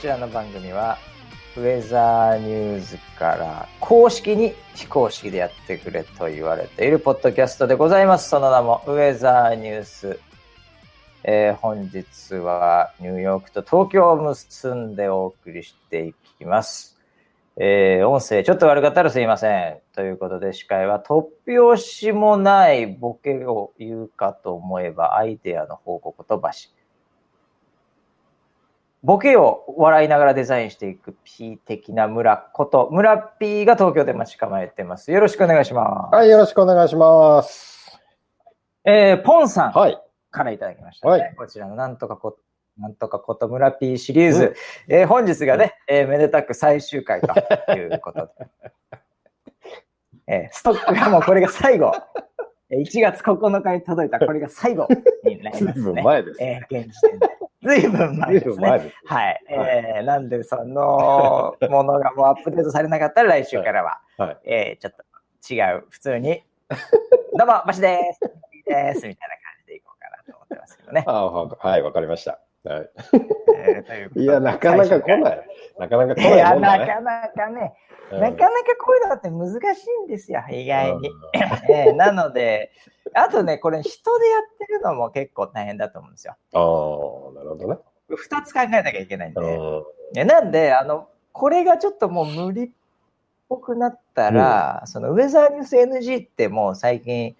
こちらの番組は、ウェザーニューズから公式に非公式でやってくれと言われているポッドキャストでございます。その名もウェザーニュース。えー本日はニューヨークと東京を結んでお送りしていきます。えー音声ちょっと悪かったらすいません。ということで司会は突拍子もないボケを言うかと思えばアイデアの報告とばし。ボケを笑いながらデザインしていく P 的な村こと、村 P が東京で待ち構えてます。よろしくお願いします。はい、よろしくお願いします。えー、ポンさんはい。からいただきました、ね。はいこちらのなんとかこ、なんとかこと村 P シリーズ。えー本日がね、えーめでたく最終回ということで。えーストックがもうこれが最後。えー1月9日に届いたこれが最後になりますね。前です。えー現時点で。ずいぶん前ですね。はい。えーなんで、そのものがもうアップデートされなかったら来週からは、はい。えーちょっと違う、普通に、どうも、バシです、です、みたいな感じでいこうかなと思ってますけどね。あははい、わかりました。はい。えーといや、なかなか来最ない。なかなか来ないもんだね。なかなかね、うんなかなかこういうのって難しいんですよ、意外に。えーなので、あとね、これ人でやってるのも結構大変だと思うんですよ。ああ、なるほどね。二つ考えなきゃいけないんで。うんねなんで、あの、これがちょっともう無理っぽくなったら、そのウェザーニュース NG ってもう最近、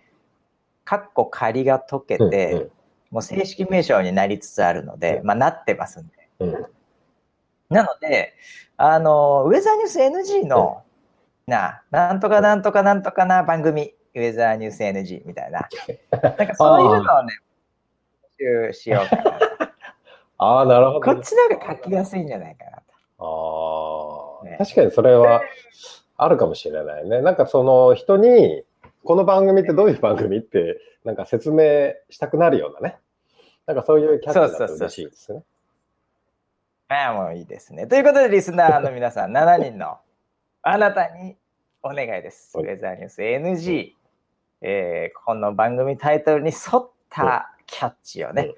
カッコ仮が解けて、うんもう正式名称になりつつあるので、まあなってますんで。うんうんなので、あの、ウェザーニュース NG の、な、なんとかなんとかなんとかな番組、ウェザーニュース NG みたいな。なんかそういうのをね、募集しようかな。ああ、なるほどね。こっちの方が書きやすいんじゃないかなと。ああ、ね確かにそれはあるかもしれないね。なんかその人に、この番組ってどういう番組って、なんか説明したくなるようなね。なんかそういうキャッチだと嬉しいですね。まあもういいですね。ということで、リスナーの皆さん、7人のあなたにお願いです。ウはいェザーニュース NG、えーこの番組タイトルに沿ったキャッチをね、うん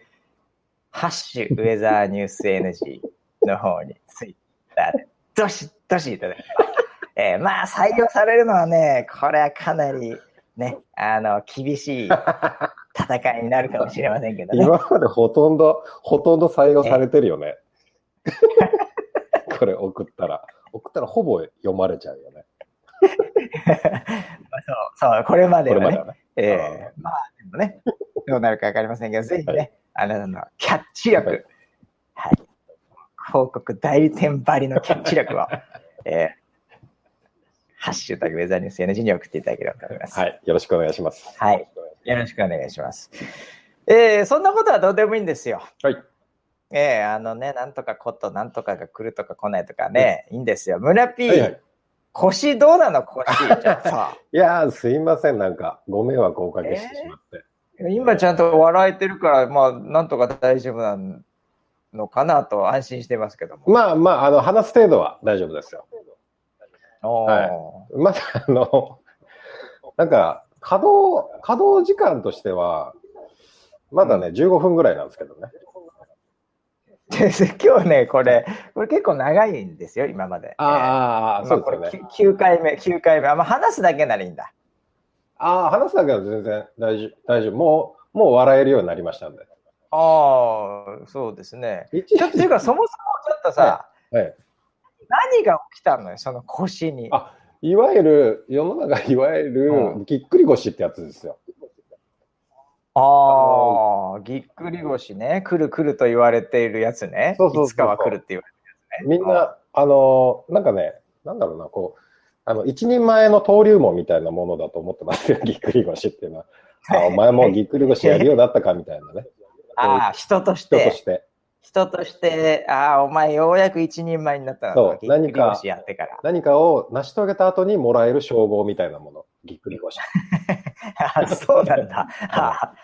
ハッシュウェザーニュース NG の方にツイッターで、どしどしいただきます。えーまあ採用されるのはね、これはかなりね、あの、厳しい戦いになるかもしれませんけどね。今までほとんど、ほとんど採用されてるよね。これ送ったら。送ったらほぼ読まれちゃうよね。そう、そう、これまではね。はね。ええまあ、でもね、どうなるかわかりませんけど、ぜひね、はいあなたのキャッチ力、ははいい、広告代理店ばりのキャッチ力を、えーハッシュタグウェザーニュース NG に送っていただければと思います。はい。よろしくお願いします。はい。よろしくお願いします。えーそんなことはどうでもいいんですよ。はい。ええあのね、なんとかこと、なんとかが来るとか来ないとかね、いいんですよ。村 P、はいはい。腰どうなの腰。いやー、すいません。なんか、ご迷惑をおかけしてしまって。今ちゃんと笑えてるから、まあ、なんとか大丈夫なのかなと安心してますけども。まあまあ、あの、話す程度は大丈夫ですよ。はいまだ、あの、なんか、稼働、稼働時間としては、まだね、15分ぐらいなんですけどね。で 今日ね、これ、これ結構長いんですよ、今まで。ああ、えーそうですよね。まあこれ9回目、9回目。あまあ、話すだけならいいんだ。ああ、話すだけは全然大丈夫。大丈夫。もう、もう笑えるようになりましたんで。ああ、そうですね。一ちょっというか、そもそもちょっとさ、はい。何が起きたのよ、その腰に。あいわゆる、世の中いわゆうる、ぎっくり腰ってやつですよ。ああ、ぎっくり腰ね。来る来ると言われているやつね。そうそういつかは来るって言われてるやつね。みんな、あの、なんかね、なんだろうな、こう、あの、一人前の登竜門みたいなものだと思ってますよ、ぎっくり腰っていうのは。あ、お前もぎっくり腰やるようだったかみたいなね。ああ、人とし人とて。して。人として、ああ、お前ようやく一人前になったなそうと、何か腰やってから。何かを成し遂げた後にもらえる称号みたいなもの。ぎっくり腰。あそうなんだ。あ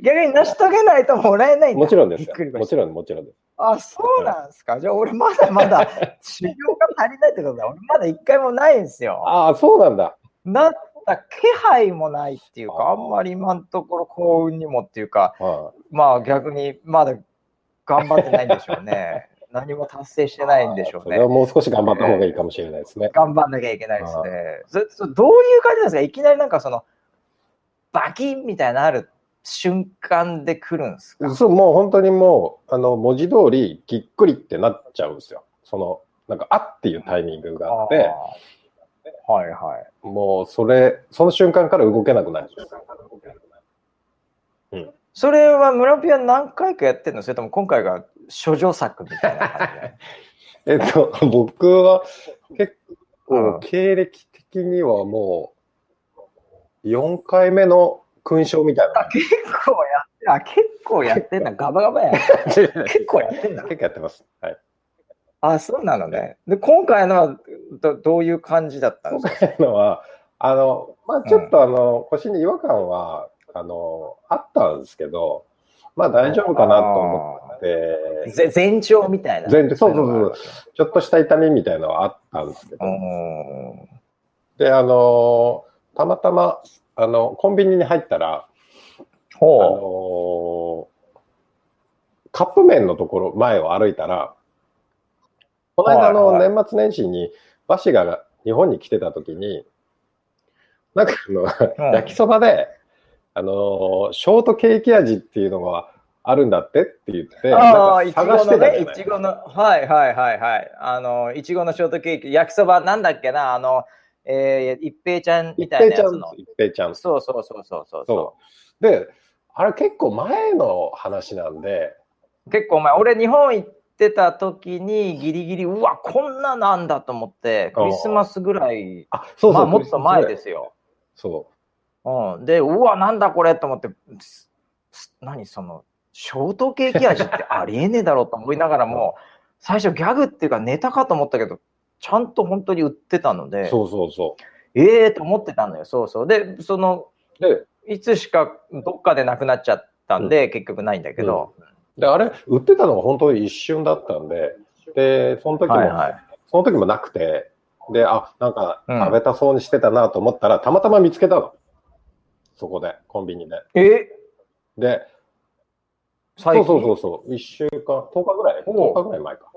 逆に成し遂げないともらえないんだ。もちろんですもちろん、もちろんです。あ、そうなんですか。じゃあ俺まだまだ修行が足りないってことだ。俺まだ一回もないんですよ。ああ、そうなんだ。なった気配もないっていうか、あんまり今のところ幸運にもっていうか、はまあ逆にまだ頑張ってないんでしょうね。何も達成してないんでしょうねそれは。もう少し頑張った方がいいかもしれないですね。頑張んなきゃいけないですね。そそどういう感じなんですか？いきなりなんかその、バキンみたいなある瞬間で来るんですか？そう、もう本当にもう、あの、文字通り、ぎっくりってなっちゃうんですよ。その、なんか、あっていうタイミングがあって、はいはい。もう、それ、その瞬間から動けなくなるんですよ。それは村ピア何回かやってんの？それとも今回が処女作みたいな感じで えっと、僕は結うん構、経歴的にはもう、4回目の勲章みたいなあ。結構やってあ結構やってんだ。ガバガバや。結構やってんだ。結構やってます。はい。あ、そうなのね。で、今回のはどどういう感じだったんですか？今回のは、あの、まあちょっとあの、腰に違和感は、あの、あったんですけど、まあ大丈夫かなと思って、ぜ前兆みたいな。前兆そうそうちょっとした痛みみたいなのはあったんですけど。う、ん。で、あの、たまたま、あの、コンビニに入ったら、あほのカップ麺のところ、前を歩いたら、この間のはい。年末年始に、バシが日本に来てた時に、なんかあの、うん。焼きそばで、あのショートケーキ味っていうのがあるんだってって言って、う。ああ、いちごのい？いちごの、はいはいはいはい。あの、いちごのショートケーキ、焼きそばなんだっけな、あの、えー、一平ちゃんみ一たいなやつの。、一平ちゃん。そうそうそうそうそうそう。で、あれ結構前の話なんで、結構前、俺日本行ってた時にギリギリ、うわ、こんななんだと思って、クリスマスぐらい、あ、そうそう、まあもっと前ですよ。そうん、で、うわ、なんだこれと思って、何その、ショートケーキ味ってありえねえだろうと思いながらも、最初ギャグっていうかネタかと思ったけど、ちゃんと本当に売ってたのう。で、そうそうそええと思ってたのよ、そうそう。で、その、う。で、いつしかどっかでなくなっちゃったんで、結局ないんだけど、で、あれ、売ってたのが本当に一瞬だったんで、で、その時も、はいはい。その時もなくて、で、あ、なんかうん食べたそうにしてたなと思ったら、たまたま見つけたの。そこで、コンビニで。え？で、そうそうそうそう、1週間、10日ぐらい、おう10日ぐらい前か。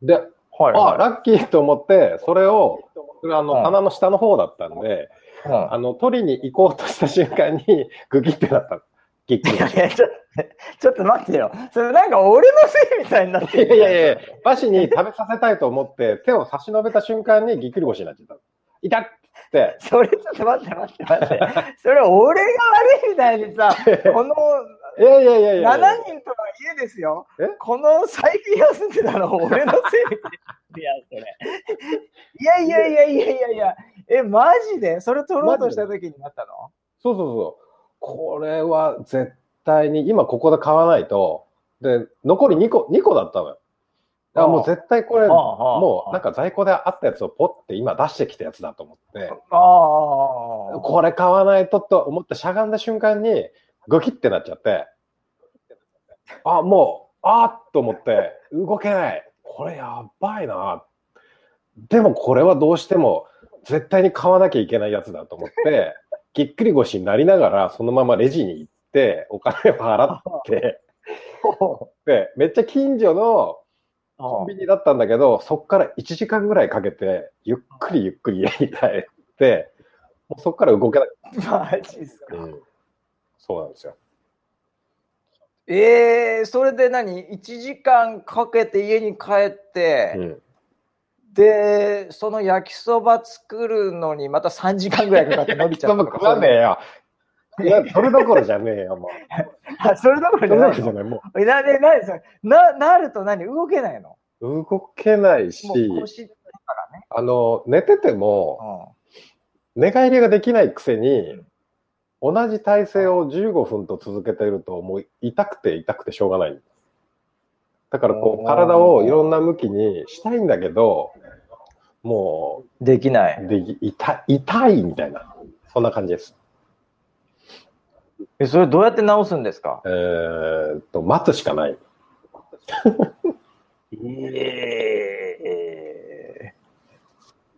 で、はいあ、はラッキーと思って、それを、それあの、うん棚の下の方だったんで、あの、取りに行こうとした瞬間に、グギってなったの。ぎっくりいやいやちょ ちょっと待ってよ。それなんか俺のせいみたいになっていやいやいや、バシに食べさせたいと思って、手を差し伸べた瞬間にぎっくり腰になっちゃったの。痛っって、それちょっと待って待って待って。それ俺が悪いみたいにさ、このいやいやいやいや7人とはいえですよえ？この最近休んでたの俺のせい いや、それ。いやいやいやいやいやいや、え、マジで？それ取ろうとした時になったの？そうそうそう。これは絶対に、今ここで買わないと、で、残り2個、2個だったのよ。だからもう絶対これ、もうなんか在庫であったやつをポッて今出してきたやつだと思って、ああ。これ買わないとと思ってしゃがんだ瞬間に、グキってなっちゃって、あ、もう、あーっと思って、動けない。これやばいな。でもこれはどうしても、絶対に買わなきゃいけないやつだと思って、ぎっくり腰になりながら、そのままレジに行って、お金を払って、で、めっちゃ近所のコンビニだったんだけど、そっから1時間ぐらいかけて、ゆっくりゆっくり家に帰って、もうそっから動けなくマジっすか。うんそうなんですよ。えー、それで何 ?1 時間かけて家に帰って、うんで、その焼きそば作るのにまた3時間ぐらいかかって伸びちゃったとか。食わねえよ。いや、それどころじゃねえよ、もう。あそれどころじゃないの？じゃない。もえな、な、な、それな、なると何？動けないの？う動けないし。あの、寝てても、うん寝返りができないくせに、同じ体勢を15分と続けてると、もう痛くて痛くてしょうがない。だからこう、体をいろんな向きにしたいんだけど、もできない。痛い、痛いみたいな、そんな感じです。え、それどうやって直すんですか？えーっと、待つしかない。ええ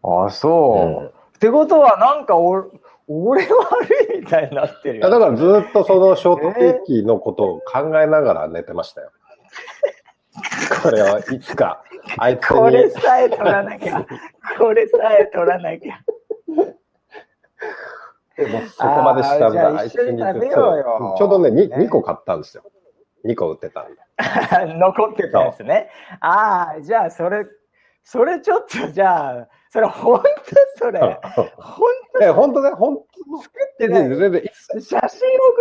あ、そう。ってことは、なんか俺、俺悪いみたいになってるよ。いやだからずっとそのショートケーキのことを考えながら寝てましたよ。これをいつか、あいつこれに、さえ取らなきゃ。これさえ取らなきゃ。もうそこまでしたんあいつに食べようよちょうどね、にね2個買ったんですよ。2個売ってたんで。残ってたやつね。ああ、じゃあそれ、それちょっとじゃあ、それ本当それ。本え、本当ね、本当作って当ない。全然写真送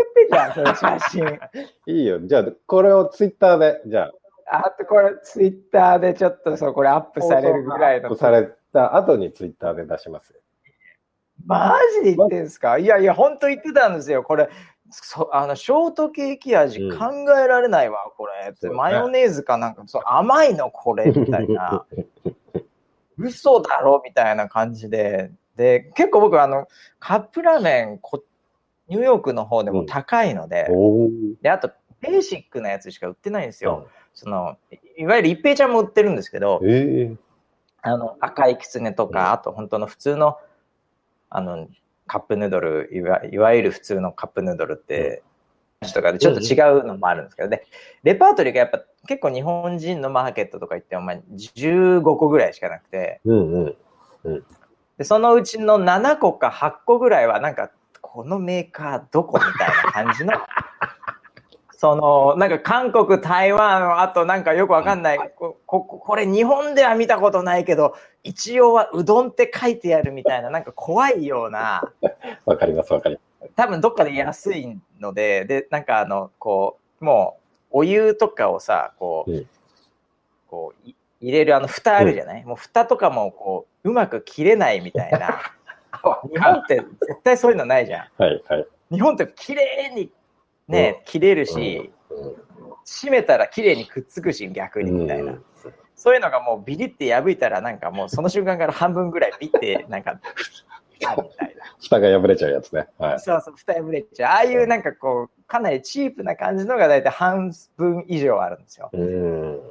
ってじゃん、それ写真。いいよ。じゃあ、これをツイッターで、じゃあ、あとこれツイッターでちょっとそうこれアップされるぐらいのアップ。された後にツイッターで出しますよ。マジで言ってんすか？いやいや、本当言ってたんですよ。これ、そあのショートケーキ味うん考えられないわ、これ。そうねマヨネーズかなんか、そう甘いのこれみたいな。嘘だろみたいな感じで。で、結構僕、あの、カップラーメンこ、ニューヨークの方でも高いので、おお。で、あと、ベーシックなやつしか売ってないんですよ。その、いわゆる一平ちゃんも売ってるんですけど、ええあの赤いきつねとか、あと本当の普通のあのカップヌードルいわ、いわゆる普通のカップヌードルって、とかでちょっと違うのもあるんですけど、で、レパートリーがやっぱ結構日本人のマーケットとか行っても、まあ、15個ぐらいしかなくて、うんうん。でそのうちの7個か8個ぐらいは、なんか、このメーカーどこみたいな感じの、その、なんか韓国、台湾、あとなんかよくわかんない、こここれ日本では見たことないけど、一応はうどんって書いてあるみたいな、なんか怖いような、わかります、わかりま多分どっかで安いので、で、なんかあの、こう、もう、お湯とかをさ、こう、うんこう、い入れるあの蓋あるじゃない、もう蓋とかもこう、うまく切れないみたいな。日本って絶対そういうのないじゃん。す。はい、はい。日本って綺麗にね、切れるし、うん閉めたら綺麗にくっつくし、逆にみたいな。うんそういうのがもうビリって破いたらなんかもうその瞬間から半分ぐらいビってなんか、あみたいな。蓋が破れちゃうやつね。はい。そうそう、蓋破れちゃう。ああいうなんかこう、かなりチープな感じのが大体半分以上あるんですよ。うん。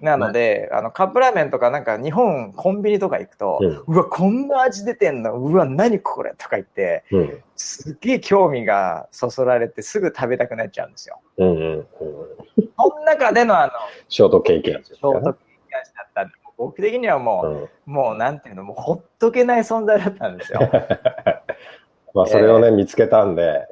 なので、あのカップラーメンとかなんか日本コンビニとか行くと、うんうわ、こんな味出てんの？うわ、何これ？とか言って、うん。すっげえ興味がそそられてすぐ食べたくなっちゃうんですよ。うんうんうん。その中でのあの、ショートケーキ味ショートケーキ味だったんで、僕的にはもう、うんもうなんていうの、もうほっとけない存在だったんですよ。まあ、それをね、見つけたんで、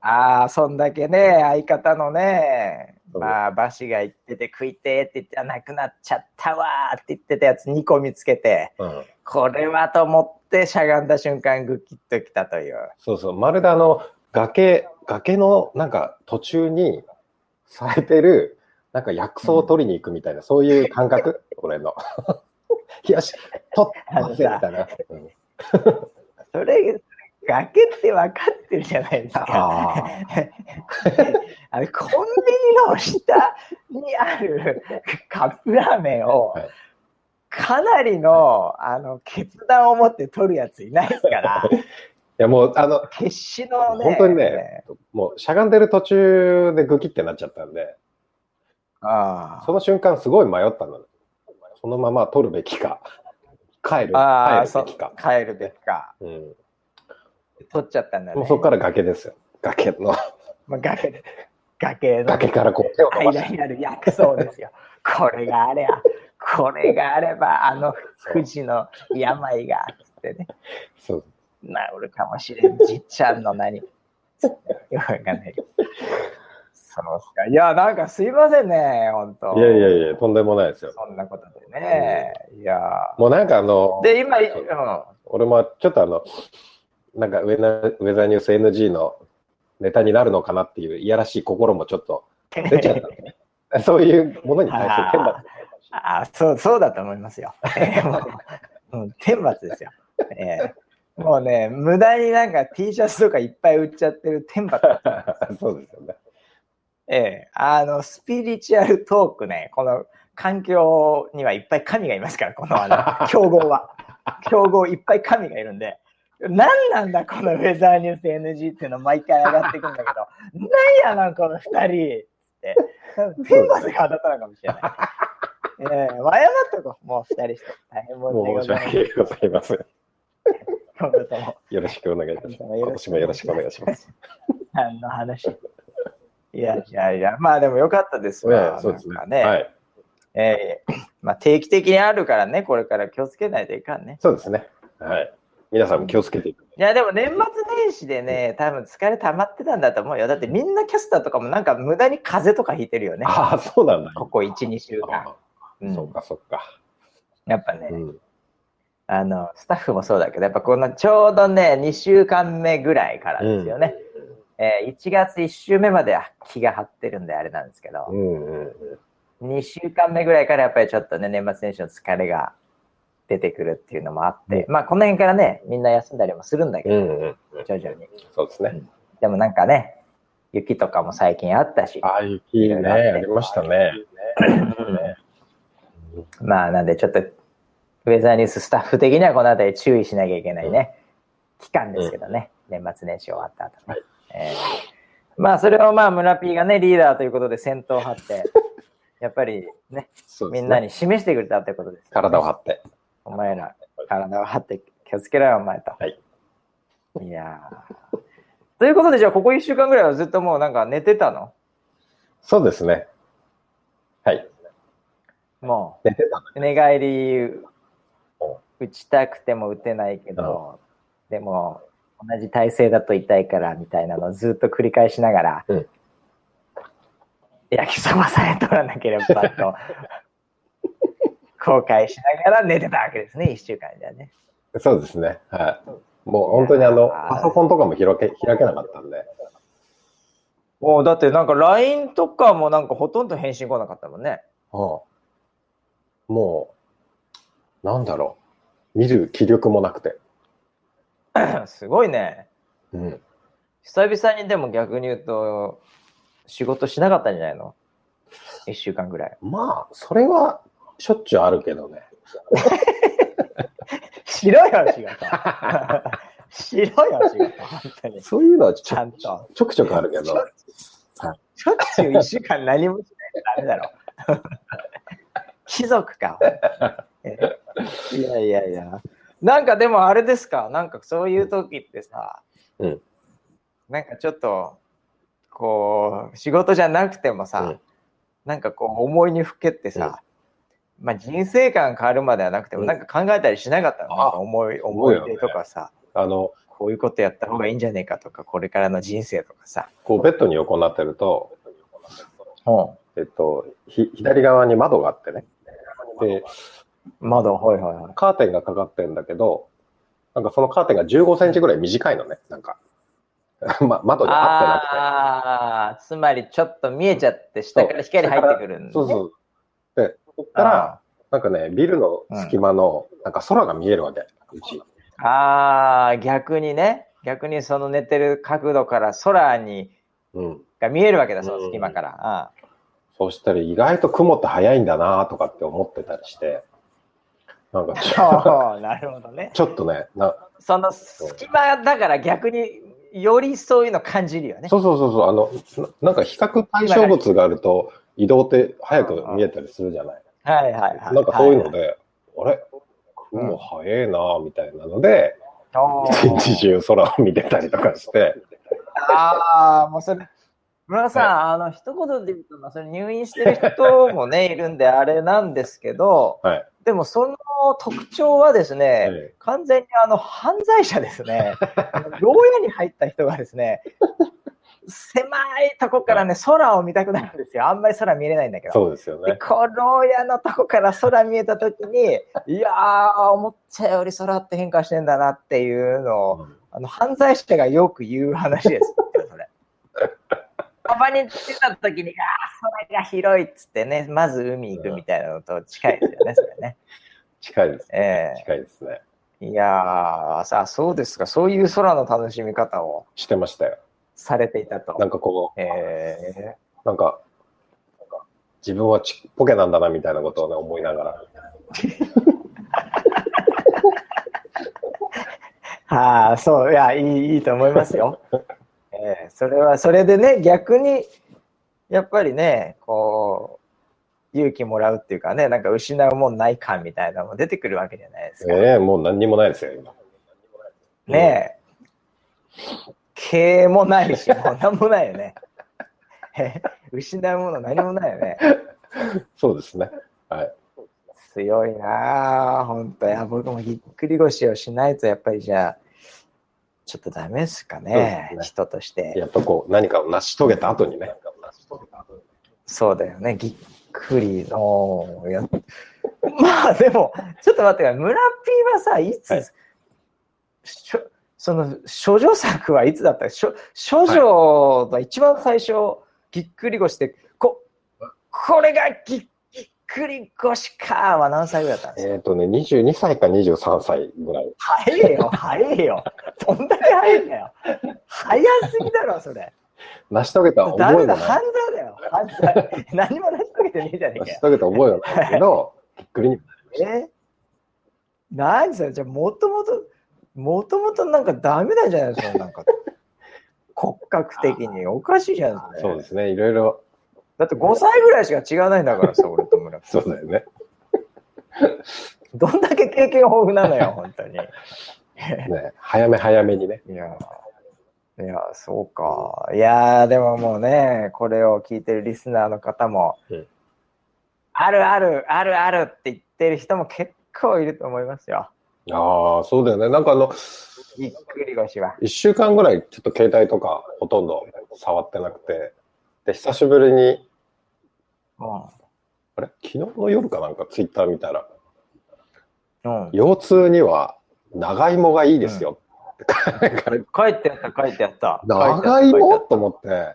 ああ、そんだけね、相方のね、まあ、バシが言ってて食いてーって言って、あなくなっちゃったわーって言ってたやつ2個見つけて、うん。これはと思ってしゃがんだ瞬間グキッときたという。そうそう、まるであの、崖、崖のなんか途中にされてる、なんか薬草を取りに行くみたいな、そういう感覚？俺の。よし、取ってみたいな。うんそれ、崖って分かってるじゃないですか。あ あれコンビニの下にあるカップラーメンをはいかなりのあの決断を持って取るやついないですから、いやもう、あの、決死のね。本当にね、もうしゃがんでる途中でグキってなっちゃったんで、あその瞬間すごい迷ったの。そのまま取るべきか、帰る、帰るべきか。帰るべきか。うん、取っちゃったんだね。もうそこから崖ですよ。崖の、まあ、崖崖の崖からこう手を伸ば。間にある薬草ですよ。これがあれば、これがあれば、あの富士の病が、つってね、そう治るかもしれん。じっちゃんの何。よくわかんない。そうっすか。いや、なんかすいませんね、本当いやいやいや、とんでもないですよ。そんなことでね。いや。もうなんかあの、で、今、うん俺もちょっとあの、なんかウェナウェザーニュース NG のネタになるのかなっていういやらしい心もちょっと 出ちゃったんですね。そういうものに対する天罰。ああ、そう、そうだと思いますよ。え ーもううん天罰ですよ。えーもうね、無駄になんか T シャツとかいっぱい売っちゃってる天罰。そうですよね。ええあの、スピリチュアルトークね、この環境にはいっぱい神がいますから、このあの、競合は。競合いっぱい神がいるんで、何なんだこのウェザーニュース NG っていうの毎回上がってくんだけど、何やなんこの二人って、天罰が当たったのかもしれない。ええ謝っとこう、もう二人して。大変申し訳ございません。申し訳ございません。今後ともよろしくお願いいたします。今年もよろしくお願いします。何の話？いやいやいや、まあでもよかったですいやいわ。やそうですね。ね。はい。えーまあ定期的にあるからね、これから気をつけないといかんね。そうですね。はい。皆さんも気をつけていや、でも年末年始でね、多分疲れ溜まってたんだと思うよ。だってみんなキャスターとかもなんか無駄に風邪とかひいてるよね。ああ、そうなんだ。ここ1、2週間。あうんそうか、そうか。やっぱね、うん。あの、スタッフもそうだけど、やっぱこのちょうどね、2週間目ぐらいからですよね。えー1月1週目までは気が張ってるんであれなんですけどう、んうんうん。2週間目ぐらいからやっぱりちょっとね、年末年始の疲れが出てくるっていうのもあって、まあこの辺からね、みんな休んだりもするんだけど、うんうんうん。徐々に。そうですね。でもなんかね、雪とかも最近あったし、ああ、雪ね、ありましたね。まあなんでちょっと、ウェザーニューススタッフ的にはこのあたり注意しなきゃいけないね、期間ですけどね、年末年始終わった後ね。はいえーまあそれをまあ村 P がね、リーダーということで先頭を張って、やっぱりね、ねみんなに示してくれたってことです、体を張って。お前ら、体を張って気をつけろよ、お前と。はい。いやーということで、じゃあ、ここ1週間ぐらいはずっともうなんか寝てたの？そうですね。はい。も寝てたんだう、寝返り打ちたくても打てないけど、でも、同じ体勢だと痛いからみたいなのをずっと繰り返しながら、うん焼きそばさえ取らなければと、後悔しながら寝てたわけですね、1週間じゃね。そうですね。はい。もう本当にあの、パソコンとかも開け開けなかったんで。もうだってなんか LINE とかもなんかほとんど返信来なかったもんね。うんもう、なんだろう。見る気力もなくて。すごいね。うん。久々にでも逆に言うと、仕事しなかったんじゃないの ?1 週間ぐらい。まあ、それはしょっちゅうあるけどね。しろよ、仕事。しろよ、仕事。本当に。そういうのはちゃんと。ちょくちょくあるけど。しょっちゅう1週間何もしないとダメだろ。貴族か。えいやいやいや。なんかでもあれですか、なんかそういう時ってさ、うんなんかちょっと、こう、仕事じゃなくてもさ、うんなんかこう思いにふけってさ、まあ人生観変わるまではなくても、うんなんか考えたりしなかったの、あなんか思い、思い出とかさ、あの、こういうことやった方がいいんじゃねえかとか、これからの人生とかさ。こうベッドに横になってると、うんえっと、ひ左側に窓があってね。で、窓、はいはいはい。カーテンがかかってるんだけど、なんかそのカーテンが15センチぐらい短いのね、なんか。ま、窓に合ああー、つまりちょっと見えちゃって、下から光入ってくるんってなくて。そうそう。で、そこから、なんかね、ビルの隙間の、なんか空が見えるわけ。うち。ああー、逆にね、逆にその寝てる角度から空に、うん。が見えるわけだ、その隙間から。あそうしたら意外と雲って早いんだなとかって思ってたりして、なんかちょあ、なるほどね。ちょっとね、なその隙間だから逆によりそういうの感じるよね。そうそうそうそう、あの、ななんか比較対象物があると移動って早く見えたりするじゃない。はいはいはい。なんかそういうのはいで、あれ？雲早いなみたいなので、お一ー。日中空を見てたりとかして、ああ、もうそれ、村田さん、あの、一言で言うと、まあ、それ入院してる人もね、いるんであれなんですけど、はい。でもその特徴はですね、え完全にあの、犯罪者ですね。牢屋に入った人がですね、狭いとこからね、空を見たくなるんですよ。あんまり空見れないんだけど。そうですよで、ね。こう牢屋のとこから空見えたときに、いやー、思ったより空って変化してんだなっていうのを、あの犯罪者がよく言う話です。それ。たまに出たときに、ああ、空が広いっつってね、まず海行くみたいなのと近いですよね、それね。近いです。え近いですね。えいやー、さあ、そうですか、そういう空の楽しみ方をしてましたよ。されていたと。なんかこう、えなんか、なんか自分はちっぽけなんだなみたいなことをね、思いながら。ー、はあ、そう、いや、いいいいと思いますよ。ええそれは、それでね、逆に、やっぱりね、こう、勇気もらうっていうかね、なんか失うもんない感みたいなのも出てくるわけじゃないですか。ええもう何にもないですよ、今。ねえ。経営もないし、もうなんもないよね。失うもの何もないよね。そうですね。はい。強いなあ本当いや、僕もぎっくり腰をしないと、やっぱりじゃあ、ちょっとダメですかね、ね人として。やっぱこう、何かを成し遂げた後にね。そうだよね、ぎっくりの。やまあでも、ちょっと待ってよ、村 P はさ、いつ、はいしょその、処女作はいつだった？しょ処女の一番最初、ぎっくり腰で、こ、これがぎっくり腰かは何歳ぐらいだったんですか？えっ、とね、22歳か23歳ぐらい。早いよ、早いよ。どんだけ早いんだよ。早すぎだろ、それ。成し遂げた覚えがない。犯罪だよ。犯罪。何も成し遂げてねえじゃねえかよ成し。遂げた覚えがないけど、びっくりに。え？何それ？じゃあもともと、もともとなんかダメなんじゃないですか、なんか。骨格的におかしいじゃん、そうですね、いろいろ、だって5歳ぐらいしか違わないんだからさ、俺と村木 そうだよね。どんだけ経験豊富なのよ、本当に。ね早め早めにね。いや、いや、そうか。いや、でももうね、これを聞いてるリスナーの方も、うんあるある、あるあるって言ってる人も結構いると思いますよ。ああ、そうだよね。なんかあの、ぎっくり腰は。1週間ぐらいちょっと携帯とかほとんど触ってなくて、で、久しぶりに、うあれ？昨日の夜かなんかツイッター見たら、ん。うん。腰痛には長芋がいいですよ。なんか書いてあった、書いてあった。長芋？と思って、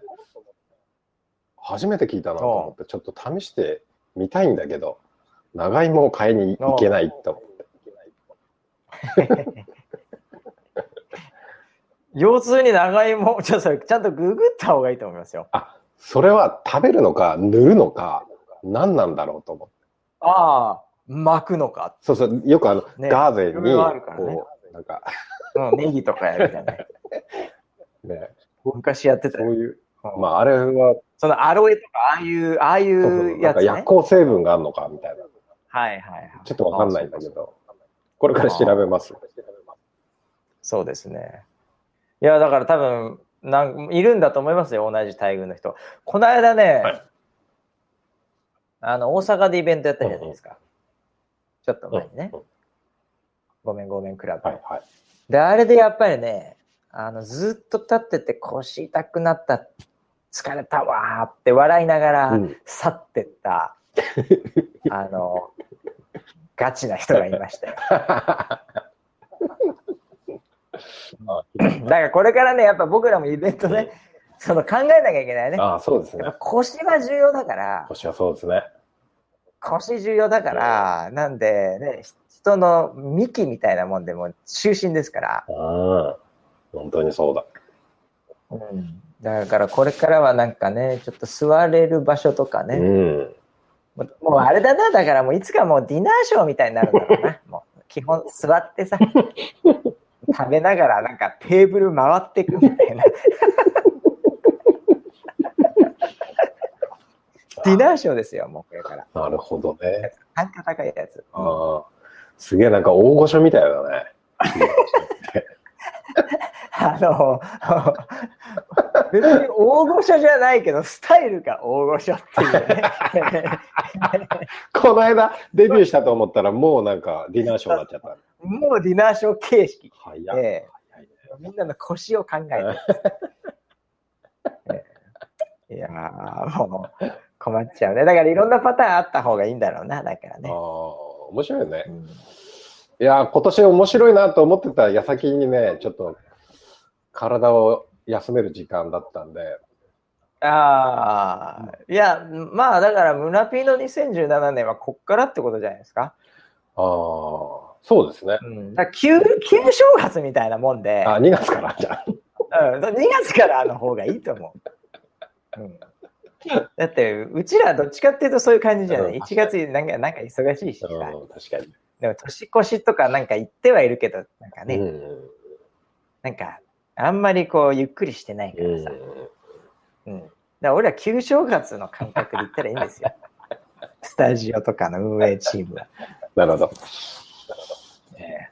初めて聞いたなと思って、ちょっと試してみたいんだけど、長芋を買いに行けないと思って。腰痛に長芋、ちょっとちゃんとググった方がいいと思いますよ。あ、それは食べるのか塗るのか、何なんだろうと思って。ああ、巻くのか。そうそう、よくあの、ねガーゼに、こう、なんか、うん、ネギとかやるじゃない。ね、昔やってたよ。そういう、うんまあ、あれは、そのアロエとか、ああいう、ああいそうそううやつ、なんかね。薬効成分があるのかみたいな。はいはいはい。ちょっとわかんないんだけど、これから調べます。そうですね。いや、だから多分、なんいるんだと思いますよ、同じ待遇の人。この間ね、はいあの、大阪でイベントやったじゃないですか。ちょっと前にね。うんごめんごめんクラブ。はいはい。で、あれでやっぱりね、あの、ずっと立ってて腰痛くなった、疲れたわーって笑いながらうん去ってった、あの、ガチな人がいましたよ。だからこれからね、やっぱ僕らもイベントね、その考えなきゃいけないね。ああ、そうですね。腰が重要だから、腰はそうですね。腰重要だから、なんでね、人の幹みたいなもんでも中心ですから、ああ、本当にそうだ。うん、だからこれからはなんかね、ちょっと座れる場所とかね、うん。もうあれだな、だからもういつかもうディナーショーみたいになるんだろうな。もう基本座ってさ、食べながらなんかテーブル回っていくみたいな。ディナーショーですよ、もうこれから。なるほどね。単価高いやつ。ああ、すげえなんか大御所みたいだね。あの、別に大御所じゃないけど、スタイルが大御所っていうね。この間デビューしたと思ったらもうなんかディナーショーになっちゃった。もうディナーショー形式いねみんなの腰を考えていやー、もう困っちゃうね。だからいろんなパターンあった方がいいんだろうな、だからああ、ね。面白いよねう。んいやー、今年面白いなと思ってた矢先にね、ちょっと体を休める時間だったんで、ああ、いや、まあだから村ピーの2017年はこっからってことじゃないですか？ああ、そうですね。うん、だ旧旧正月みたいなもんで、あ、2月からじゃあ。うん、2月からの方がいいと思う。うん、だって、うちらどっちかっていうとそういう感じじゃない？うん1月になんかなんか忙しいしさ。うん、確かに。でも年越しとかなんか言ってはいるけど、なんかね、うんなんかあんまりこうゆっくりしてないかうんらさ。うん。だから俺は旧正月の感覚で言ったらいいんですよ。スタジオとかの運営チームは。なるほど。ええ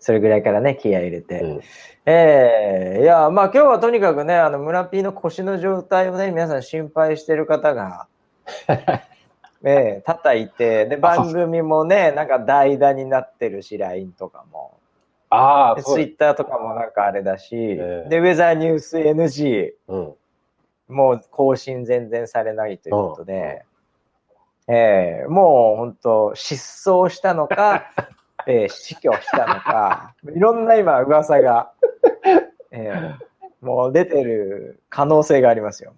それぐらいからね、気合い入れてうんええいや、まあ今日はとにかくね、あの、村 P の腰の状態をね、皆さん心配してる方が、ええ叩いて、で、番組もね、なんか代打になってるし、LINE とかも。ああ、ツイッターとかもなんかあれだし、ええで、ウェザーニュース NG、うん。もう更新全然されないということで、ええもう本当失踪したのか、ええ死去したのか、いろんな今噂が、ええもう出てる可能性がありますよ。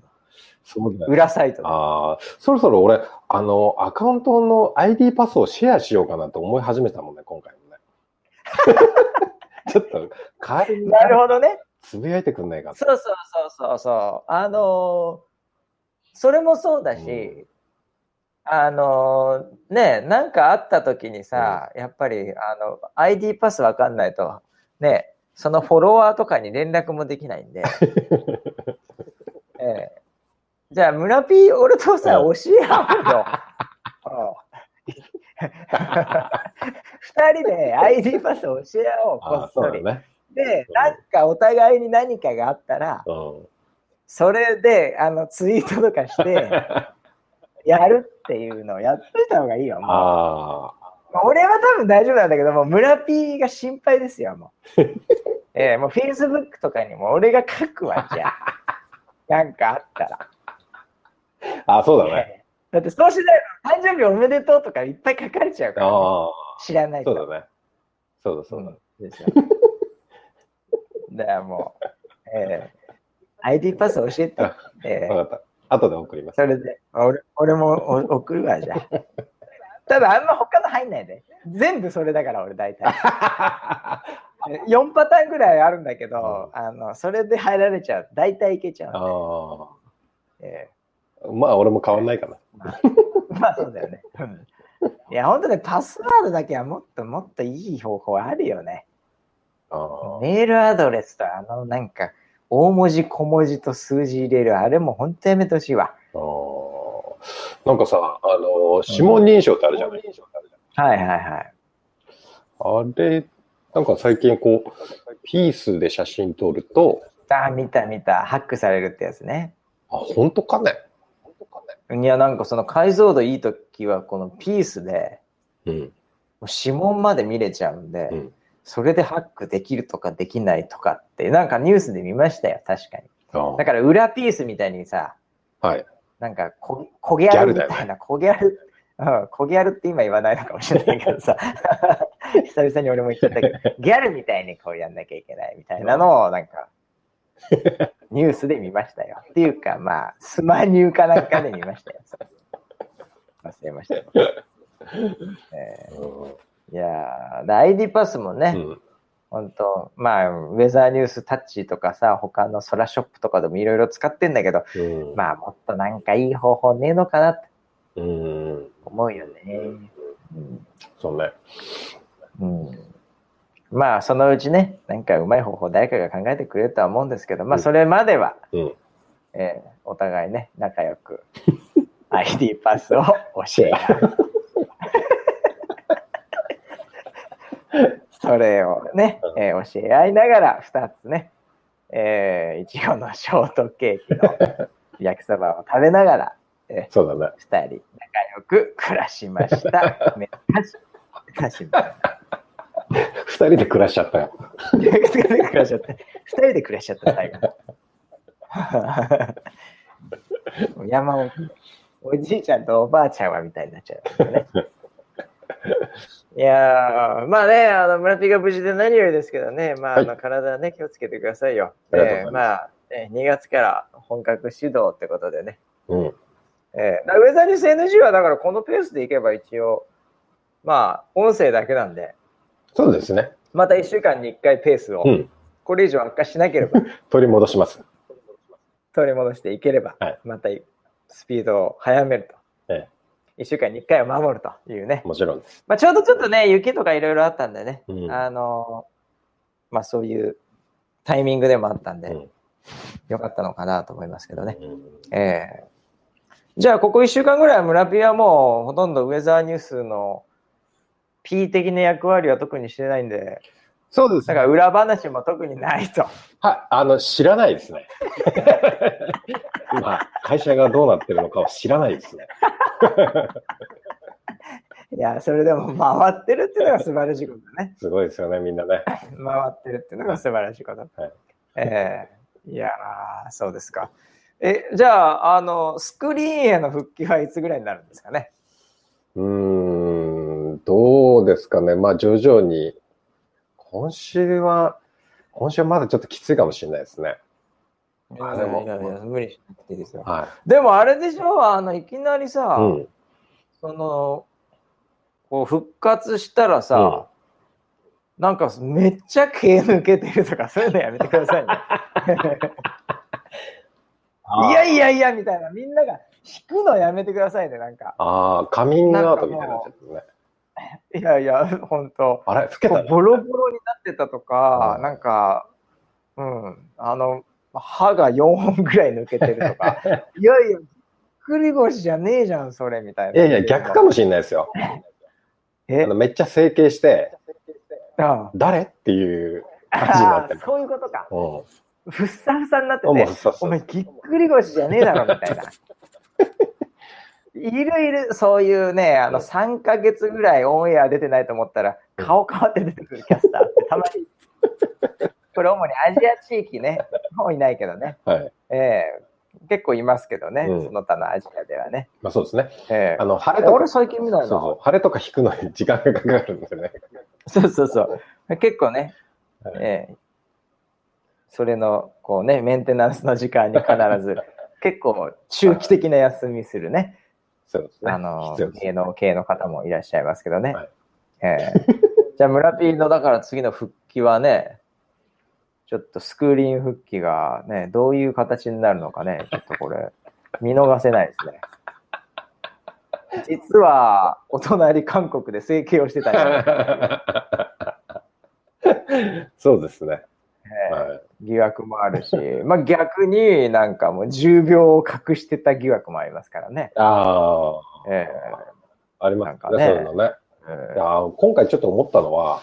そうだよ。裏サイトで。ああ、そろそろ俺、あの、アカウントの ID パスをシェアしようかなと思い始めたもんね、今回もね。ちょっと、代わりになるほどね。つぶやいてくんないかそうそうそうそうそう。あのーそれもそうだし、あのーね、なんかあった時にさ、やっぱり、あの、ID パスわかんないと、ね、そのフォロワーとかに連絡もできないんで、ええじゃあ、村 P、俺とさ、う教え合うよ。うん二人で ID パス教え合おう、こっそり。ね。で、なんかお互いに何かがあったら、うん。それで、あの、ツイートとかして、やるっていうのをやっといた方がいいよ。もうあまあ俺は多分大丈夫なんだけども、村 P が心配ですよ、もう。ええもう Facebook とかにも俺が書くわ、じゃあ。なんかあったら。あ。あそうだね。ええだってそうしないと、誕生日おめでとうとかいっぱい書かれちゃうから、ああ。知らないと。そうだね。そうだ、そうだ。うんですよ。だからもう、ええ ID パス教えて。ええわかった。後で送ります。それで、俺俺もお送るわ、じゃあ。ただ、あんま他の入んないで。全部それだから、俺大体。4パターンぐらいあるんだけど、あのそれで入られちゃう。大体いけちゃうんであえあ。まあ、俺も変わんないかな。え まあそうだよね。うんいや、本当ね、パスワードだけはもっともっといい方法あるよね。あメールアドレスとあのなんか、大文字小文字と数字入れる、あれも本当やめてほしいわ。なんかさ、あの、指紋認証ってあるじゃない、はいはいはい。あれ、なんか最近こう、ピースで写真撮ると、あ、見た見た。ハックされるってやつね。あ、本当かね？いや、なんかその解像度いいときは、このピースで、うん。指紋まで見れちゃうんで、うんそれでハックできるとかできないとかって、なんかニュースで見ましたよ、確かに。あだから裏ピースみたいにさ、はい。なんかこ、小ギャルみたいな、小ギャル、うん、小ギャルって今言わないのかもしれないけどさ、久々に俺も言っちゃったけど、ギャルみたいにこうやんなきゃいけないみたいなのを、なんか、ニュースで見ましたよ。っていうか、まあ、スマニューかなんかで見ましたよ。忘れましたよ。えーいやー、で ID パスもね、うん。本当まあ、ウェザーニュースタッチとかさ、他の空ショップとかでもいろいろ使ってんだけど、うん。まあ、もっとなんかいい方法ねえのかなってうん。思うよね。うんそうね。うん、まあ、そのうちね、なんかうまい方法誰かが考えてくれるとは思うんですけど、まあ、うんそれまでは、うん。えーお互いね、仲良く ID パスを教え合う。それをね、えー教え合いながら2つね、えーいちごのショートケーキの 焼きそばを食べながら、えそうだね。ー、2人仲良く暮らしました。しかしま二人で暮らしちゃったよ。二人で暮らしちゃった。二人で暮らしちゃった、最後。山を、おじいちゃんとおばあちゃんはみたいになっちゃうよね。いやー、まあね、あの、村ピが無事で何よりですけどね、まあ、あの、体ね、気をつけてくださいよ。あえーまあ、えー2月から本格指導ってことでね。うん。えーウェザーニュース NG はだからこのペースでいけば一応、まあ、音声だけなんで、そうですね。また1週間に1回ペースを、うん。これ以上悪化しなければ、取り戻します。取り戻していければ、はいまたスピードを速めると。え1週間に1回を守るというね。もちろんです。まあ、ちょうどちょっとね、雪とかいろいろあったんでね、うんあのまあそういうタイミングでもあったんで、うんよかったのかなと思いますけどね。うんええじゃあ、ここ1週間ぐらいは村ピはもうほとんどウェザーニュースの的な役割は特にしてないんで、そうですだから裏話も特にないと。はい、あの、知らないですね。今、会社がどうなってるのかは知らないですね。いや、それでも回ってるっていうのが素晴らしいことだね。すごいですよね、みんなね。回ってるっていうのが素晴らしいこと。はいええいやー、そうですか。え、じゃあ、あの、スクリーンへの復帰はいつぐらいになるんですかね？うーん、どうですかね。まあ、徐々に。今週は、今週はまだちょっときついかもしれないですね。あでもいやいやいや、無理しなくていいですよ。はでもあれでしょ？あの、いきなりさ、い。うん。その、こう復活したらさ、なんかめっちゃ毛抜けてるとかそういうのやめてくださいね。いやいやいやみたいな、みんなが引くのやめてくださいね、なんか。ああ、カミングアウトみたいになっちゃってね。いやいや、本当。あれ？老けたねボロボロになってたとか、うん。なんか、うん、あの、歯が4本ぐらい抜けてるとか、いやいや、くり腰じゃねえじゃん、それ、みたいな。いやいや、逆かもしれないですよ。え？あのめっちゃ整形して、あ誰？っていう感じになって そういうことか。うん。ふっさふさになってて、お前ぎっくり腰じゃねえだろ、みたいな。いるいる、そういうね、あの、3ヶ月ぐらいオンエア出てないと思ったら、顔変わって出てくるキャスターってたまに。これ主にアジア地域ね、もういないけどね。はい。ええ結構いますけどね、うんその他のアジアではね。まあそうですね。ええあの、晴れと俺か、最近見ないな。そうそう、晴れとか引くのに時間がかかるんですよね。そうそうそう。結構ね、はいええそれの、こうね、メンテナンスの時間に必ず、結構中期的な休みするね、そうですね。あの芸能系の方もいらっしゃいますけどね。はいええ じゃあ、村 P の、だから次の復帰はね、ちょっとスクリーン復帰がね、どういう形になるのかね、ちょっとこれ、見逃せないですね。実は、お隣韓国で整形をしてたり、そうですね。ええはい。疑惑もあるし、まあ逆になんかもう重病を隠してた疑惑もありますからね。ああ、えあります。かね。そういうのね。えー今回ちょっと思ったのは、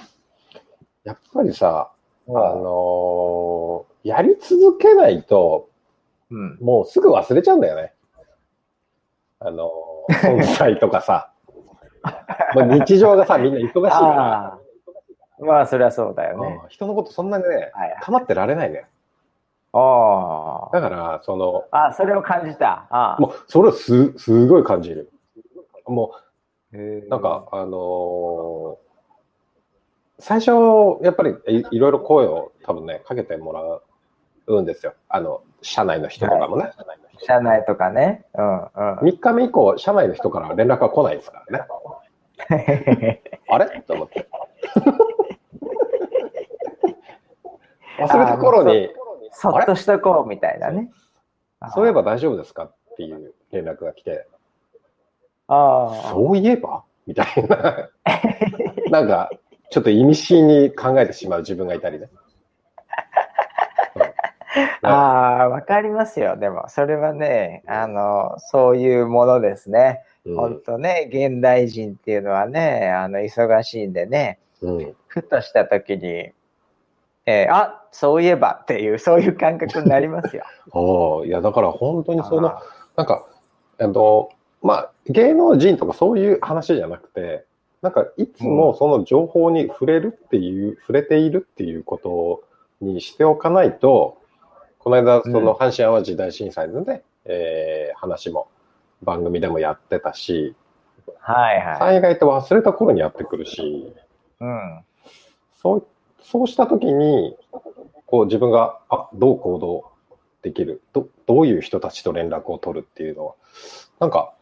やっぱりさ、あのーやり続けないと、うん、もうすぐ忘れちゃうんだよね。あのー 存在とかさ。もう日常がさ、みんな忙しいから、ああ、まあそりゃそうだよね。うん人のことそんなにね、はい、構ってられないね。あだから、その、あ、あそれを感じた。ああもう、それをす、すごい感じる。もへう、えなんか、あのー最初、やっぱりいいろいろ声を多分ね、かけてもらうんですよ。あの、社内の人とかもね。社内とかね。うんうん。3日目以降、社内の人から連絡が来ないですからね。あれと思って。忘れた頃に、そっとしとこうみたいなね。そういえば大丈夫ですかっていう連絡が来て、ああ。そういえば？みたいな。なんか、ちょっと意味深に考えてしまう自分がいたりね。うんああ、わかりますよ。でも、それはね、あの、そういうものですね。うん本当ね、現代人っていうのはね、あの、忙しいんでね、うんふとした時に、えーあ、そういえばっていう、そういう感覚になりますよ。おーいや、だから本当にそのあ、なんか、えっと、まあ、芸能人とかそういう話じゃなくて、なんか、いつもその情報に触れるっていう、触れているっていうことにしておかないと、この間、その阪神淡路大震災のね、えー話も番組でもやってたし、はいはい。災害って忘れた頃にやってくるし、うん。そう、そうしたときに、こう自分が、あ、どう行動できる、ど、どういう人たちと連絡を取るっていうのは、なんか、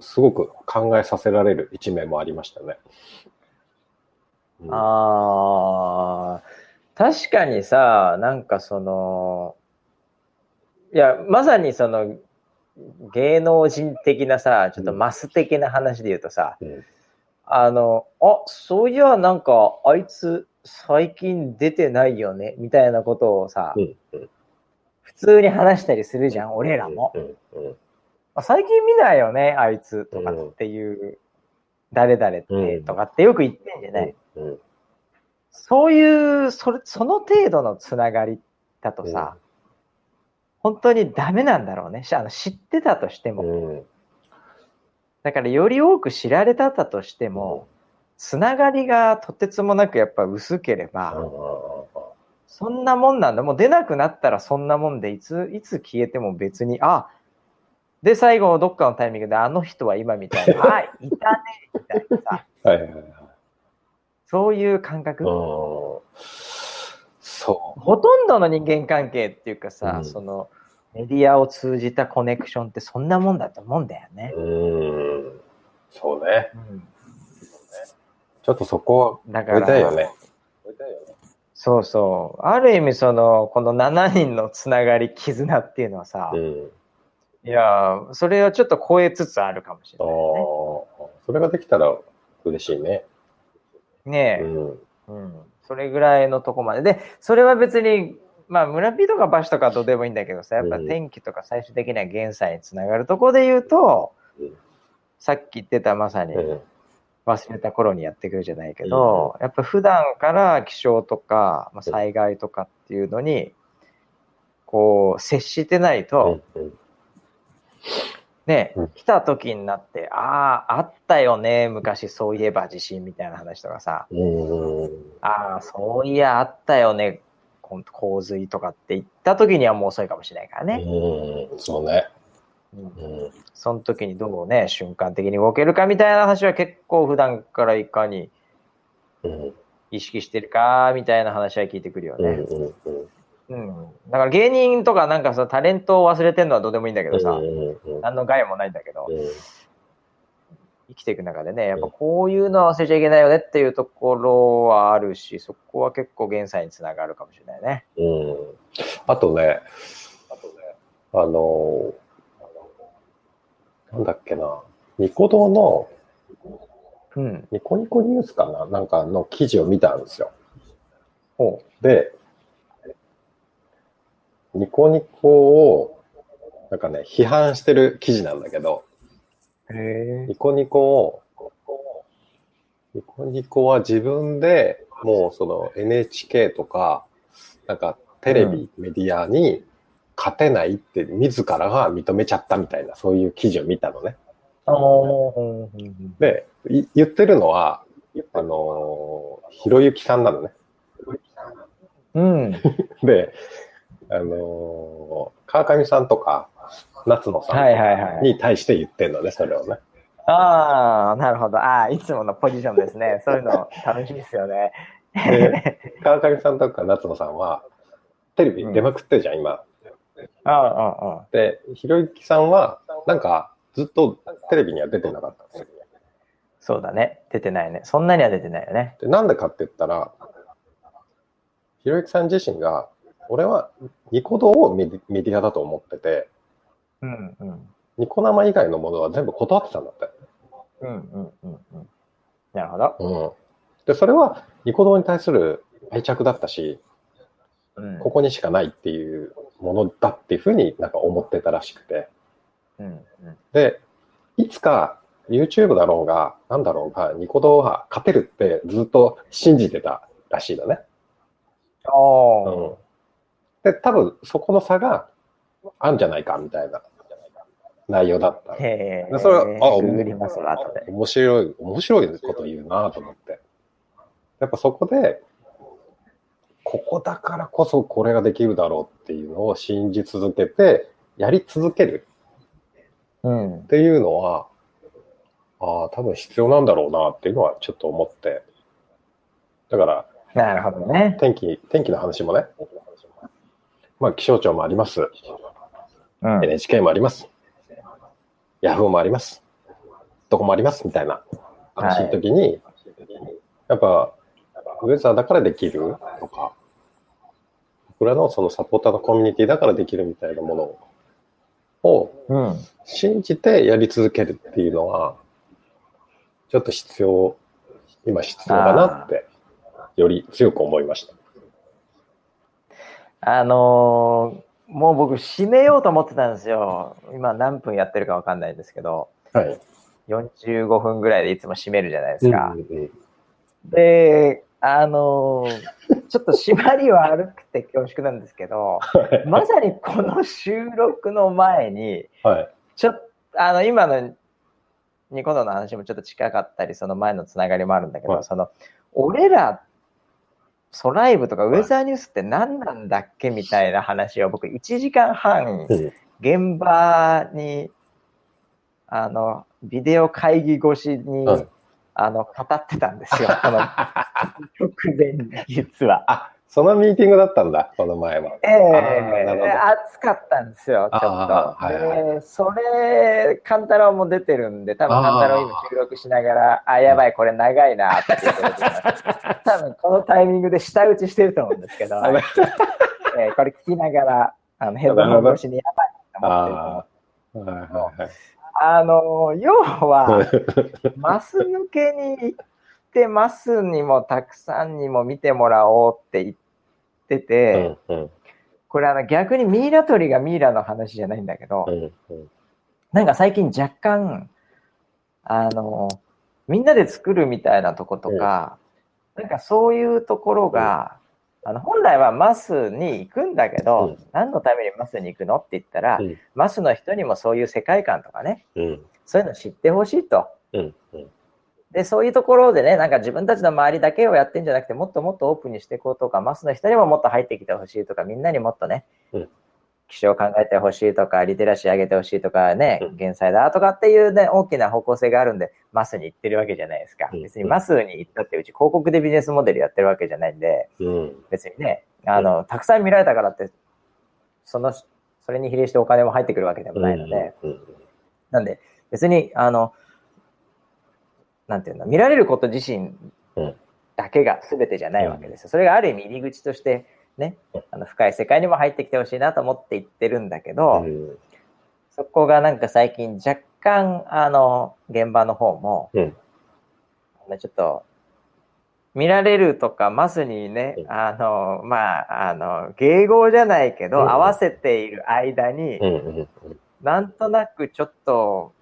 すごく考えさせられる一面もありましたね。うん。ああ、確かにさ、なんかその、いや、まさにその、芸能人的なさ、ちょっとマス的な話で言うとさ、うん。あの、あ、そういや、なんか、あいつ、最近出てないよね、みたいなことをさ、うんうん普通に話したりするじゃん、俺らも。うんうんあ最近見ないよね、あいつ、とかっていう、誰々って、とかってよく言ってんじゃない、うんそういう、それ、その程度のつながりだとさ、本当にダメなんだろうね。しあの知ってたとしても。うん。だからより多く知られたたとしても、つながりがとてつもなくやっぱ薄ければ、そんなもんなんだ。もう出なくなったらそんなもんで、いつ、いつ消えても別に、あ、で、最後どっかのタイミングであの人は今みたいな、あ、いたね、みたいなさ、はいはいはい。そういう感覚。うん。そほとんどの人間関係っていうかさ、うんそのメディアを通じたコネクションってそんなもんだと思うんだよねう。。うん。そうね。うんちょっとそこは、だから、置いたいよね。そうそう。ある意味その、この7人のつながり、絆っていうのはさ、うん。いやー、それはちょっと超えつつあるかもしれないよそれができたら嬉しいね。ね。ねえ、うん。うん。それぐらいのとこまで。で、それは別に、まあ、村人とか場所とかどうでもいいんだけどさ、やっぱうん天気とか最終的には現在につながるとこで言うと、うんさっき言ってたまさにうん。忘れた頃にやってくるじゃないけど、やっぱ普段から気象とか、まあ、災害とかっていうのに、こう、接してないと、うん。ねうん、来た時になって、ああ、あったよね、昔そういえば地震みたいな話とかさ、うん。ああ、そういや、あったよね、洪水とかって言った時にはもう遅いかもしれないからね。うん。そうね。うんうん。その時にどうね、瞬間的に動けるかみたいな話は結構普段からいかにうん。意識してるかみたいな話は聞いてくるようん。ね。うん。うん。だから芸人とかなんかさ、タレントを忘れてんのはどうでもいいんだけどさ、うん。何の害もないんだけど、うん。生きていく中でね、やっぱこういうのは忘れちゃいけないよねっていうところはあるし、そこは結構現在につながるかもしれないね。うん。あとね、あの、なんだっけな、ニコ動の、うん。ニコニコニュースかな？なんかの記事を見たんですよ。ほで、ニコニコを、なんかね、批判してる記事なんだけど。ニコニコを、ニコニコは自分でもうその NHK とか、なんかテレビ、メディアに勝てないって自らが認めちゃったみたいな、そういう記事を見たのね。で、い言ってるのは、あのーひろゆきさんなのね。うん。で、あのー川上さんとか、夏野さはいん。に対して言ってんのね、それをね。ああ、なるほど。ああ、いつものポジションですね。そういうの楽しいですよね。で川上さんとか夏野さんは、テレビ出まくってるじゃん、今。ああ、ああ。で、ひろゆきさんは、なんか、ずっとテレビには出てなかったんですよ。そうだね。出てないね。そんなには出てないよね。で、なんでかって言ったら、ひろゆきさん自身が、俺はニコ動をメディアだと思ってて、うんうん。ニコ生以外のものは全部断ってたんだって。うんうんうんうん。なるほど。うん。で、それはニコ動に対する愛着だったし、うんここにしかないっていうものだっていうふうになんか思ってたらしくて。うんうん。で、いつか YouTube だろうが、なんだろうが、ニコ動は勝てるってずっと信じてたらしいのね。おーうん。で、多分そこの差があるんじゃないかみたいな内容だった。へそれはあ。面白い、面白いこと言うなと思って。やっぱそこで、ここだからこそこれができるだろうっていうのを信じ続けて、やり続けるうんっ。ていうのは、ああ、多分必要なんだろうなっていうのはちょっと思って。だから、なるほどね。天気、天気の話もね、まあ気象庁もあります。うん。NHK もあります。ヤフーもあります。どこもありますみたいな話の時に、やっぱ、ウェザーだからできるとか、僕らのそのサポーターのコミュニティだからできるみたいなものをうん。信じてやり続けるっていうのは、ちょっと必要、今必要だなって、より強く思いました。あのーもう僕締めようと思ってたんですよ。今何分やってるかわかんないんですけど、はい。45分ぐらいでいつも締めるじゃないですか。うんうんで、あのーちょっと締まり悪くて恐縮なんですけど、まさにこの収録の前に、はい。ちょっと、あの、今のニコ動の話もちょっと近かったり、その前のつながりもあるんだけど、はい。その、俺ら、ソライブとかウェザーニュースって何なんだっけみたいな話を僕1時間半うん。現場に、あの、ビデオ会議越しに、うんあの、語ってたんですよ。この直前に、実は。あ、そのミーティングだったんだ、この前は。ええど暑かったんですよ、ちょっと。はいはいで、それ、カンタロウも出てるんで、多分あーカンタロウ今収録しながら、あ、やばい、これ長いなっています 多分このタイミングで舌打ちしてると思うんですけど、えーこれ聞きながら、あのヘッドホン越しにやばいと思ってると思うああ。はいはいはい。あの、要は、マス向けに行って、マスにもたくさんにも見てもらおうって言ってて、うんうん。これあの逆にミイラ取りがミイラの話じゃないんだけど、うんうん。なんか最近若干、あの、みんなで作るみたいなとことか、なんかそういうところが、あの本来はマスに行くんだけど、うん。何のためにマスに行くのって言ったら、うん。マスの人にもそういう世界観とかね、うん。そういうの知ってほしいと。で、そういうところでね、なんか自分たちの周りだけをやってんじゃなくて、もっともっとオープンにしていこうとか、マスの人にももっと入ってきてほしいとか、みんなにもっとね、うん気象を考えてほしいとか、リテラシー上げてほしいとかねうん、減災だとかっていうね、大きな方向性があるんで、マスに行ってるわけじゃないですか。うん。別にマスに行ったってうち広告でビジネスモデルやってるわけじゃないんで、うん。別にね、あの、たくさん見られたからって、その、それに比例してお金も入ってくるわけでもないので、うん。なんで、別に、あの、なんていうんだ、見られること自身うん。だけが全てじゃないわけですよ。それがある意味入り口として、ねうん、あの深い世界にも入ってきてほしいなと思って言ってるんだけど、うん。そこがなんか最近若干、あの、現場の方も、うん。まあちょっと、見られるとか、マスにね、うん。あの、まあ、あの、迎合じゃないけど、うん。合わせている間に、なんとなくちょっと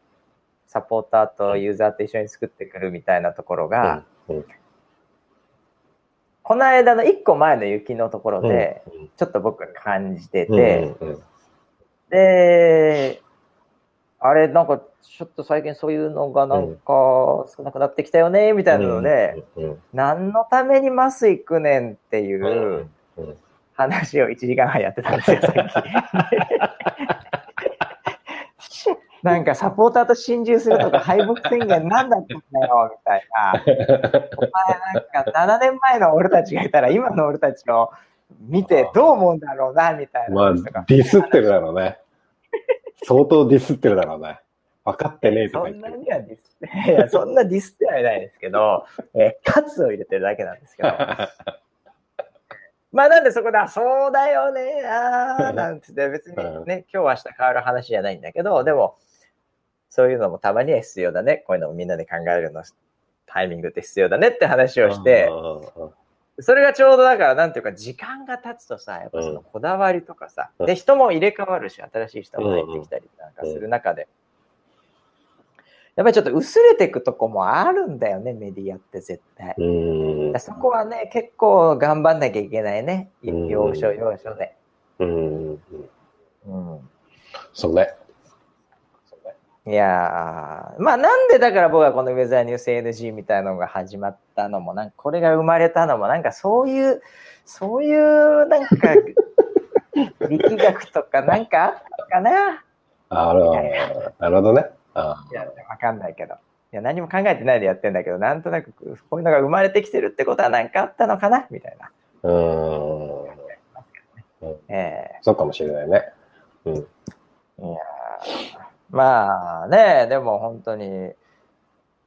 サポーターとユーザーと一緒に作ってくるみたいなところが、うんこの間の一個前の雪のところうんで、ちょっと僕が感じてうんて、で、あれ、なんかちょっと最近そういうのがなんか少なくなってきたよね、みたいなので、何のためにマス行くねんっていううん話を1時間半やってたんですよ、さっき。なんかサポーターと心中するとか 敗北宣言なんだったんだよ、みたいな。お前なんか7年前の俺たちがいたら今の俺たちを見てどう思うんだろうな、みたいなまあ。ディスってるだろうね。相当ディスってるだろうね。分かってねえとそか言ってる。んなにはディスって、いや、そんなディスってはいないですけど、えー、カツを入れてるだけなんですけど。まあなんでそこで、あそうだよね、あーなんつって、別にね、今日明日変わる話じゃないんだけど、でも、そういうのもたまには必要だね。こういうのもみんなで考えるのタイミングって必要だねって話をして、それがちょうどだから、なんていうか、時間が経つとさ、やっぱそのこだわりとかさ、うんで、人も入れ替わるし、新しい人も入ってきたりなんかする中で、やっぱりちょっと薄れていくとこもあるんだよね、メディアって絶対。うん。そこはね、結構頑張んなきゃいけないね。うん要所要所で。うん。うん。そうね。いやー、まあなんでだから僕はこのウェザーニュース NG みたいなのが始まったのも、なんかこれが生まれたのも、なんかそういう、そういうなんか 力学とかなんかあったかなあの、なるほどね。あいや、わかんないけど。いや、何も考えてないでやってんだけど、なんとなくこういうのが生まれてきてるってことは何かあったのかな？みたいな。うん。えそうかもしれないね。うん。えいやーまあね、でも本当に、ね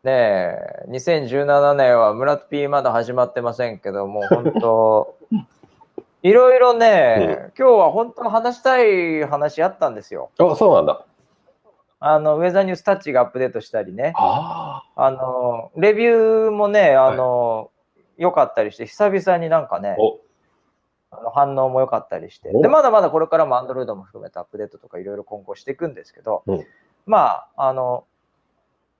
え、2017年は村 P まだ始まってませんけど、もう本当、いろいろね、今日は本当話したい話あったんですよ。あ、そうなんだ。あの、ウェザーニュースタッチがアップデートしたりね。ああの、レビューもね、あの、良かったりして、久々になんかねあの反応も良かったりして。おで、まだまだこれからも Android も含めてアップデートとかいろいろ今後していくんですけど、うんまあ、あの、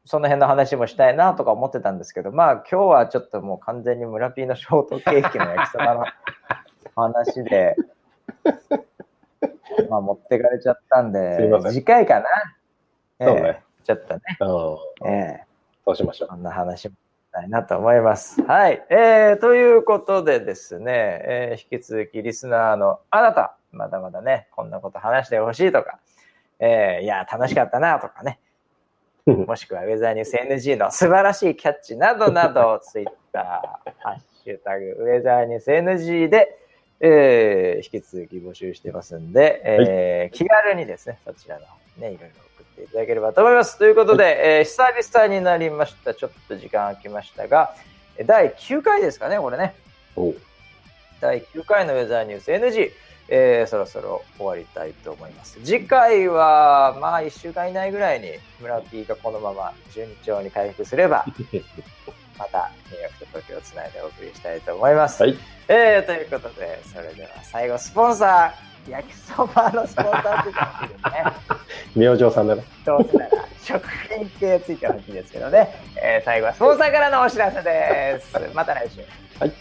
その辺の話もしたいなとか思ってたんですけど、まあ今日はちょっともう完全に村ピーのショートケーキの焼きそばの 話で、まあ持ってかれちゃったんで、次回かな。そうね。ちょっとね。ええそうしましょう。こんな話もしたいなと思います。はい。えー、ということでですね、えー、引き続きリスナーのあなた、まだまだね、こんなこと話してほしいとか、えー、いや、楽しかったなとかね、もしくはウェザーニュース NG の素晴らしいキャッチなどなど、ツイッター、ハッシュタグ、ウェザーニュース NG で、えー、引き続き募集してますんで、えー、はい、気軽にですね、そちらの方にね、いろいろ送っていただければと思います。ということで、はい、えー、久々になりました。ちょっと時間空きましたが、第9回ですかね、これね。第9回のウェザーニュース NG。えー、そろそろ終わりたいと思います。次回は、まあ、1週間以内ぐらいに村 P がこのまま順調に回復すれば、またニューヨークと東京をつないでお送りしたいと思います。はい、えー、ということで、それでは最後、スポンサー、焼きそばのスポンサーついてほしいですね。明星さんだね。どうせなら、食品系ついてほしいですけどね。えー、最後はスポンサーからのお知らせです。また来週。はい。